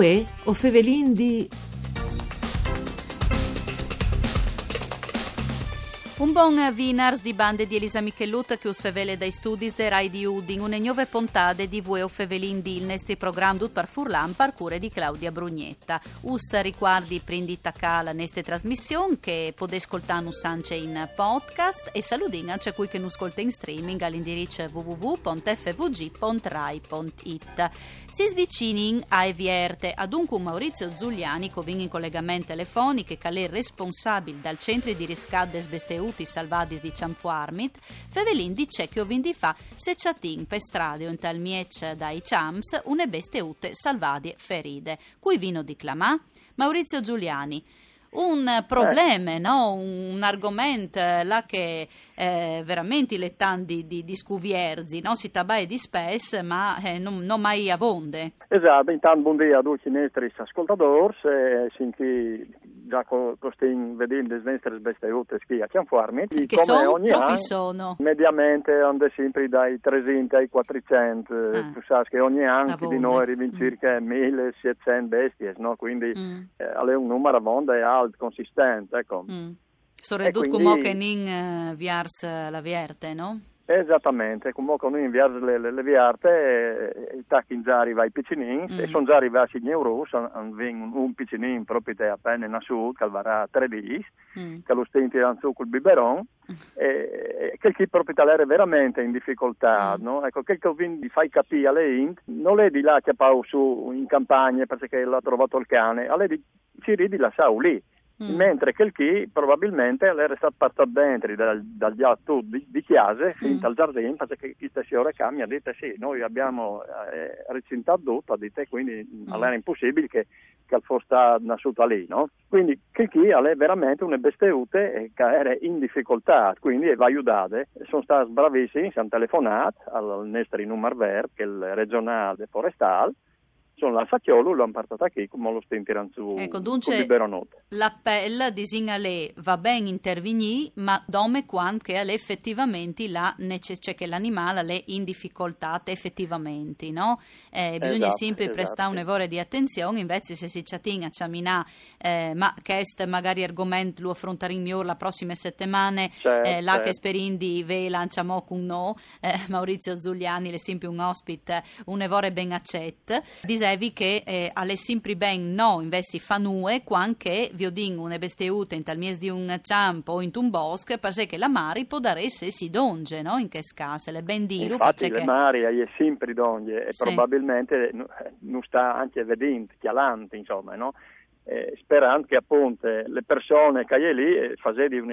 Vue o Fevelin di Un buon vinars di bande di Elisa Michellut che us fevele dai studi de Rai di Udin, une nuove puntate di Vue o Fevelin di il nesti program dut par Furlan par cure di Claudia Brugnetta. Us riguardi prindi tacca neste trasmissione che potete ascoltare anche in podcast e saludina c'è qui che nu ascolta in streaming all'indirizzo www.fvg.rai.it. Si svicini a Evierte ad un Maurizio Zuliani che in collegamento telefonico che è responsabile dal centro di riscadde sbesteu tutti salvadis di Ciamfuarmit, Fevelin dice che ovindi fa se chatin per strade in tal miec dai Ciams une besteute salvadie feride. Cui vino di clamà? Maurizio Giuliani un problema, no? un argomento eh, là che eh, veramente le tanti di, di scuvierzi, no? si tabai di spes, ma eh, non, non, mai avonde. Esatto, intanto buongiorno a tutti i nostri ascoltatori, eh, senti già costin vedendo le nostre bestaiute ski a Cianfuarmi. Che sono? Ogni Troppi anno, sono. Mediamente hanno sempre dai 300 ai 400, ah. tu sai che ogni anno di noi arrivano mm. circa 1700 bestie, no? quindi mm. eh, è un numero avonde e alto, consistente. Ecco. Mm. Sono ridotto quindi... come che non uh, viars la vierte, no? Esattamente, comunque noi inviamo le, le, le viarte, i tacchi già arriva ai piccinin, mm. e sono già arrivati in euro, un, un piccinin proprio appena in assoluto, che varrà tre bis, mm. che lo stenti su col biberon, e, che proprio è veramente in difficoltà, mm. no? Ecco, che vi fai capire a lei, non è di là che pau su in campagna perché l'ha trovato il cane, a lei di, ci ridi la sau lì. Mm. Mentre che il chi probabilmente era stato portato dentro dal, dagli atto di, di chiase fin mm. al giardino perché questa signora mi ha detto sì, noi abbiamo eh, recintato tutto, dite, quindi mm. era impossibile che, che fosse nasciuta lì, no? Quindi che chi è veramente una besteute che era in difficoltà, quindi va aiutata. Sono stati bravissimi, si hanno telefonato al nostro numero verde, che è il regionale forestale, sono la Facchiolo l'hanno portata qui come lo su ecco, dunque l'appello di Zingalè va ben intervenire ma dome quando che effettivamente la necess- cioè che l'animale è in difficoltà effettivamente no? Eh, bisogna esatto, sempre esatto. prestare un'evore di attenzione invece se si chatting a ciamina eh, ma che magari argomento lo affronteremo la prossima settimana certo, eh, là certo. che sperindi ve lanciamo con no eh, Maurizio Zuliani l'esempio un ospite un'evore ben accetta Disè brevi che eh, alle sempre ben no invece fanue quanche viodin une besteute in tal mies di un ciampo o in un bosco perché la mari può dare se si donge no? in che scase le ben diru infatti le che... mari è sempre donge e sì. probabilmente non sta anche vedendo chialante insomma no? Eh, sperando che appunto le persone che è lì eh, facendo un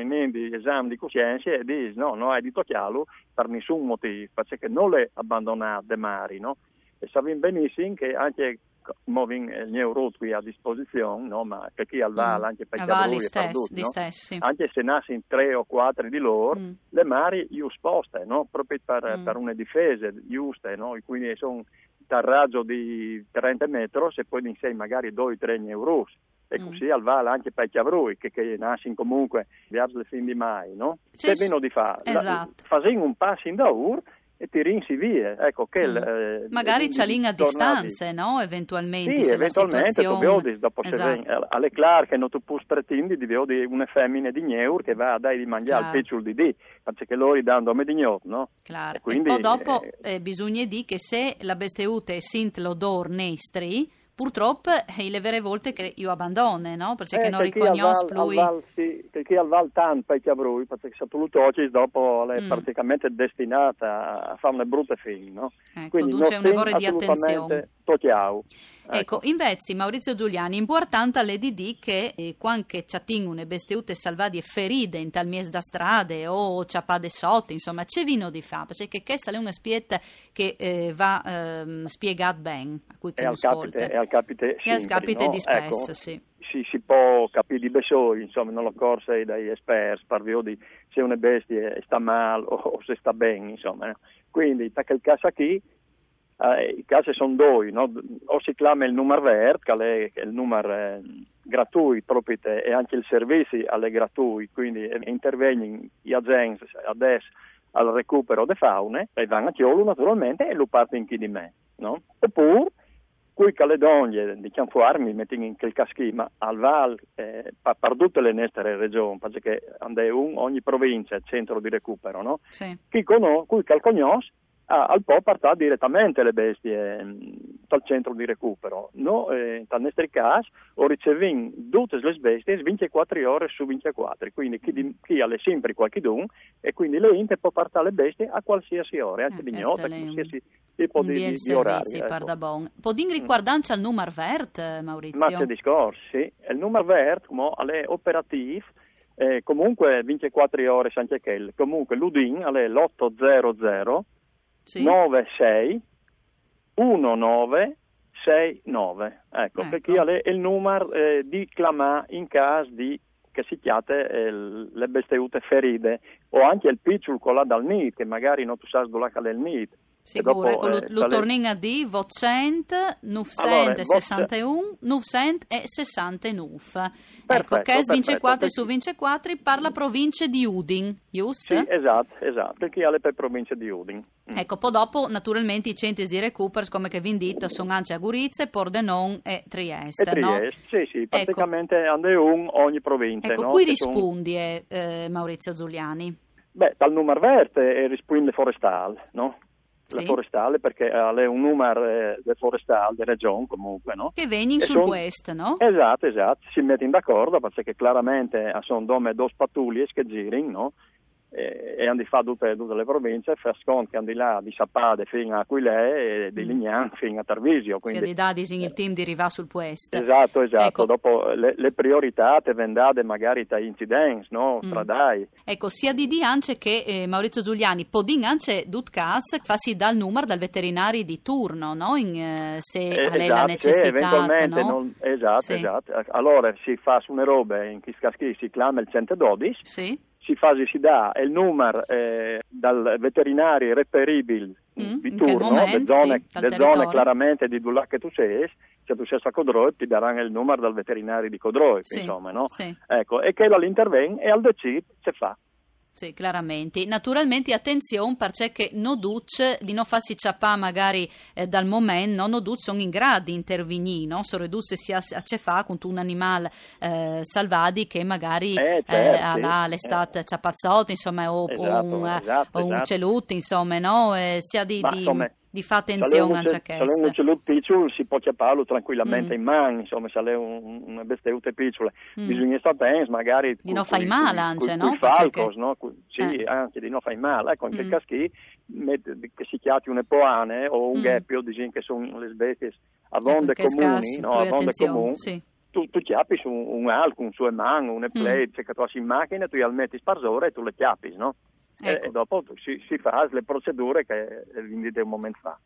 esame di coscienza e dicono no, non hai detto chiaro per nessun motivo, perché non le abbandonate mari, no? E sappiamo benissimo che anche muovono gli euro qui a disposizione, no? ma per chi al Val, mm. anche per chi stessi, no? stessi. anche se nascono tre o quattro di loro, mm. le mari io sposte, no? proprio per, mm. per, una difesa giusta, no? quindi sono un raggio di 30 metri e poi in sé magari 2-3 euro e così mm. al vale anche per Chiavrui che, che nascono comunque le fin di mai no? C'è se di fare esatto. facendo un passo in da ur e ti rinsi via. Ecco, che mm. eh, Magari c'è a distanze, no? Eventualmente. Sì, eventualmente tu vedi, dopo esatto. se alle clar che non tu puoi pretendere di vedere una femmina di gneur che va a dare di mangiare al pecciol di dì, perché loro danno me di gnot, no? Claro. E, quindi, e poi dopo eh, eh, bisogna dire che se la besteute è sint l'odor nestri, purtroppo eh, le vere volte che io abbandono, no? Perché eh, non riconosco lui. Val, sì, perché al Val Tan per Chiavrui, perché Satulutocis dopo è mm. praticamente destinata a fare una brutta fine, no? Ecco, Quindi c'è un errore di attenzione. Tochiau. Ecco. ecco, invece Maurizio Giuliani, importante all'EDD che eh, quando c'attingune besteute salvadie feride in tal mies da strade o ciapade sotto, insomma, c'è vino di fa, perché questa è una spietta che eh, va eh, spiegata bene a cui che al capite, al capite, è al capite no? di spesso, ecco. sì. Si, si, può capire di besoi, insomma, non lo corse dai esperti, parvio di se una bestia sta male o, o se sta bene, insomma. Quindi, perché il caso qui eh, I casi sono due, no? o si chiama il numero verde, che è il numero eh, gratuito proprio, e anche il servizio è gratuito, quindi eh, intervengono gli agenti adesso al recupero delle faune, e vanno a Chiolo naturalmente e lo partono chi di me. No? Oppure cui Caledonia di Chianfuarmi mettono in quel caschi, ma al Val, eh, per tutte le nostre regioni, perché ogni provincia è centro di recupero, no? Sì. Chi conosce, cui calcognos, al po' portare direttamente le bestie mm, dal centro di recupero. No, eh, nel nostro caso, ho ricevuto tutte le bestie 24 ore su 24, quindi chi, chi ha sempre qualche don e quindi le inte può portare le bestie a qualsiasi ora, anche eh, di notte, a qualsiasi tipo di, di, di orario. Ecco. Bon. Podin riguardanza il numero vert, Maurizio? Ma c'è discorso, sì. Il numero vert, come è operativo, eh, comunque 24 ore anche che comunque l'UDIN è l'800 sì. 96 1969. Ecco, ecco. perché è il numero eh, di chiamare in caso di che si chiate eh, le besteute ferite o anche il piccolo con la dal NIT che magari non tu sai dove è il NIT Sicuro, ecco, eh, lo, torniamo a di 800, 961, 969. Ecco, che è 24 su 24 parla provincia di Udin, giusto? Sì, esatto, esatto, perché ha le per provincia di Udin. Mm. Ecco, poi dopo naturalmente i centri di recupero, come che vi indito, sono anche a Gurizia, Pordenon e Trieste, e Trieste, no? sì, sì, ecco. praticamente ecco. hanno un ogni provincia. Ecco, no? qui rispondi sono... eh, Maurizio Giuliani. Beh, dal numero verde e risponde forestale, no? La forestale perché è un numero eh, del forestale, della regione comunque, no? Che vengono sul son... west, no? Esatto, esatto, si mettono d'accordo perché chiaramente sono due pattuglie che girano, no? E, e hanno fatto tutte, tutte, le province, fa sconto che hanno di là di Sapade fino a Aquilè e di mm. Lignan fino a Tarvisio. Quindi, Sia di Dadis in il team di Riva sul Puest. Esatto, esatto. Ecco. Dopo le, le, priorità te vendate magari tra incidenze, no? Mm. Stradai. Ecco, sia di Di Ance che eh, Maurizio Giuliani, Podin Ance Dutcas fassi dal numero dal veterinario di turno, no? In, eh, se eh, esatto, lei la necessità. no? non, esatto, sì. esatto. Allora si fa su una roba in chi scaschi si chiama il 112. Sì si fa, si dà il numero eh, dal veterinario reperibile mm, di turno, le zone, sì, zone chiaramente di dove che tu sei, se tu sei a Codroi ti daranno il numero dal veterinario di Codroi, sì, insomma, no? Sì. Ecco, e che all'intervento e al decid si fa. Sì, chiaramente. Naturalmente attenzione perché non duce di non farsi ciappà magari eh, dal momento, non duce sono in grado di intervenire, no? Riduce si a fa con un animale eh, salvati che magari eh, certo, eh, ha l'estate eh. ciappazzotta, insomma, o, esatto, o un, esatto, o un esatto. celuto, insomma, no? Eh, sia di... Ma, di... Insomma, di fa attenzione anche a questo. Se un celuto piccolo si può chiapparlo tranquillamente mm. in mano, insomma, se è un, una bestiute piccola, mm. bisogna stare attenti magari... Di non fai male anche, no? Falcos, no? Sì, eh. anche di non fai male. Ecco, in quel mm. caso che si chiati un epoane o un mm. gheppio, diciamo che sono le bestie a vonde ecco, comuni, no? A vonde comuni. Sì. Tu, tu chiappi su un, un alco, un suo mano, un plate, mm. che tu hai in macchina, tu gli metti sparsore e tu le chiappi, no? Ecco. E dopo si, si fa le procedure che vi dite un momento fa.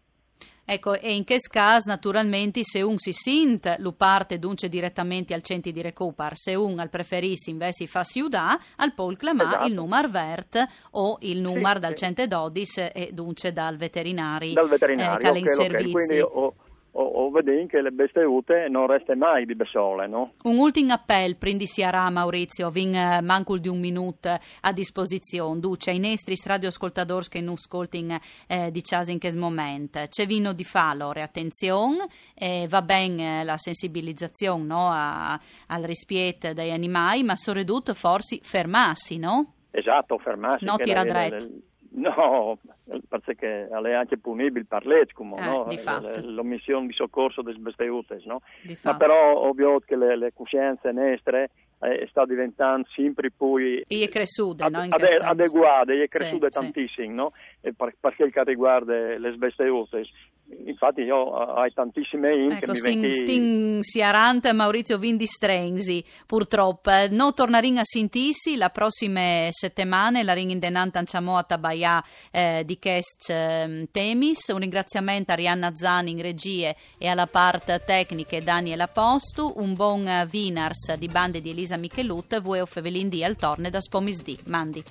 Ecco, e in che caso naturalmente se un si sint lo parte dunque direttamente al centro di recupar, se un al preferissi invece fa siudà, al pol clama esatto. il numero vert o il numero sì, dal sì. 112 e dunque dal veterinario, dal veterinario eh, che okay, in servizi. Okay. Quindi, oh, o, o vedi che le bestiute non resta mai di besole, no? Un ultimo appello, prendi Siara Maurizio, vin uh, mancul di un minuto a disposizione, duce ai nostri radioascoltatori che non ascoltano eh, di caso in questo momento. C'è vino di falore, attenzione, eh, va bene la sensibilizzazione no, a, al rispetto degli animali, ma soprattutto forse fermarsi, no? Esatto, fermarsi. No, tira dretto. No, perché è anche punibile per legge, come, eh, no? l'omissione di soccorso delle bestiute, no? ma però ovvio che le, le coscienze nostre eh, sta diventando sempre più e è cresciuta, ad, no? ade, adeguate, è cresciuta sì, tantissimo, sì. no? E per, per quel che riguarda le bestiute infatti io ho tantissime in ecco, che mi stin siarante Maurizio Vindi Strengsi purtroppo. Non torneremo a sentirsi la prossima settimana la ring intendanza anciamo a Tabaia eh, di Kest eh, Temis. Un ringraziamento a Rianna Zani in regie e alla parte tecnica Daniela Postu. Un buon Vinars di bande di Elisa Michelut voi Fevelin di al torne da Spomisdi Mandi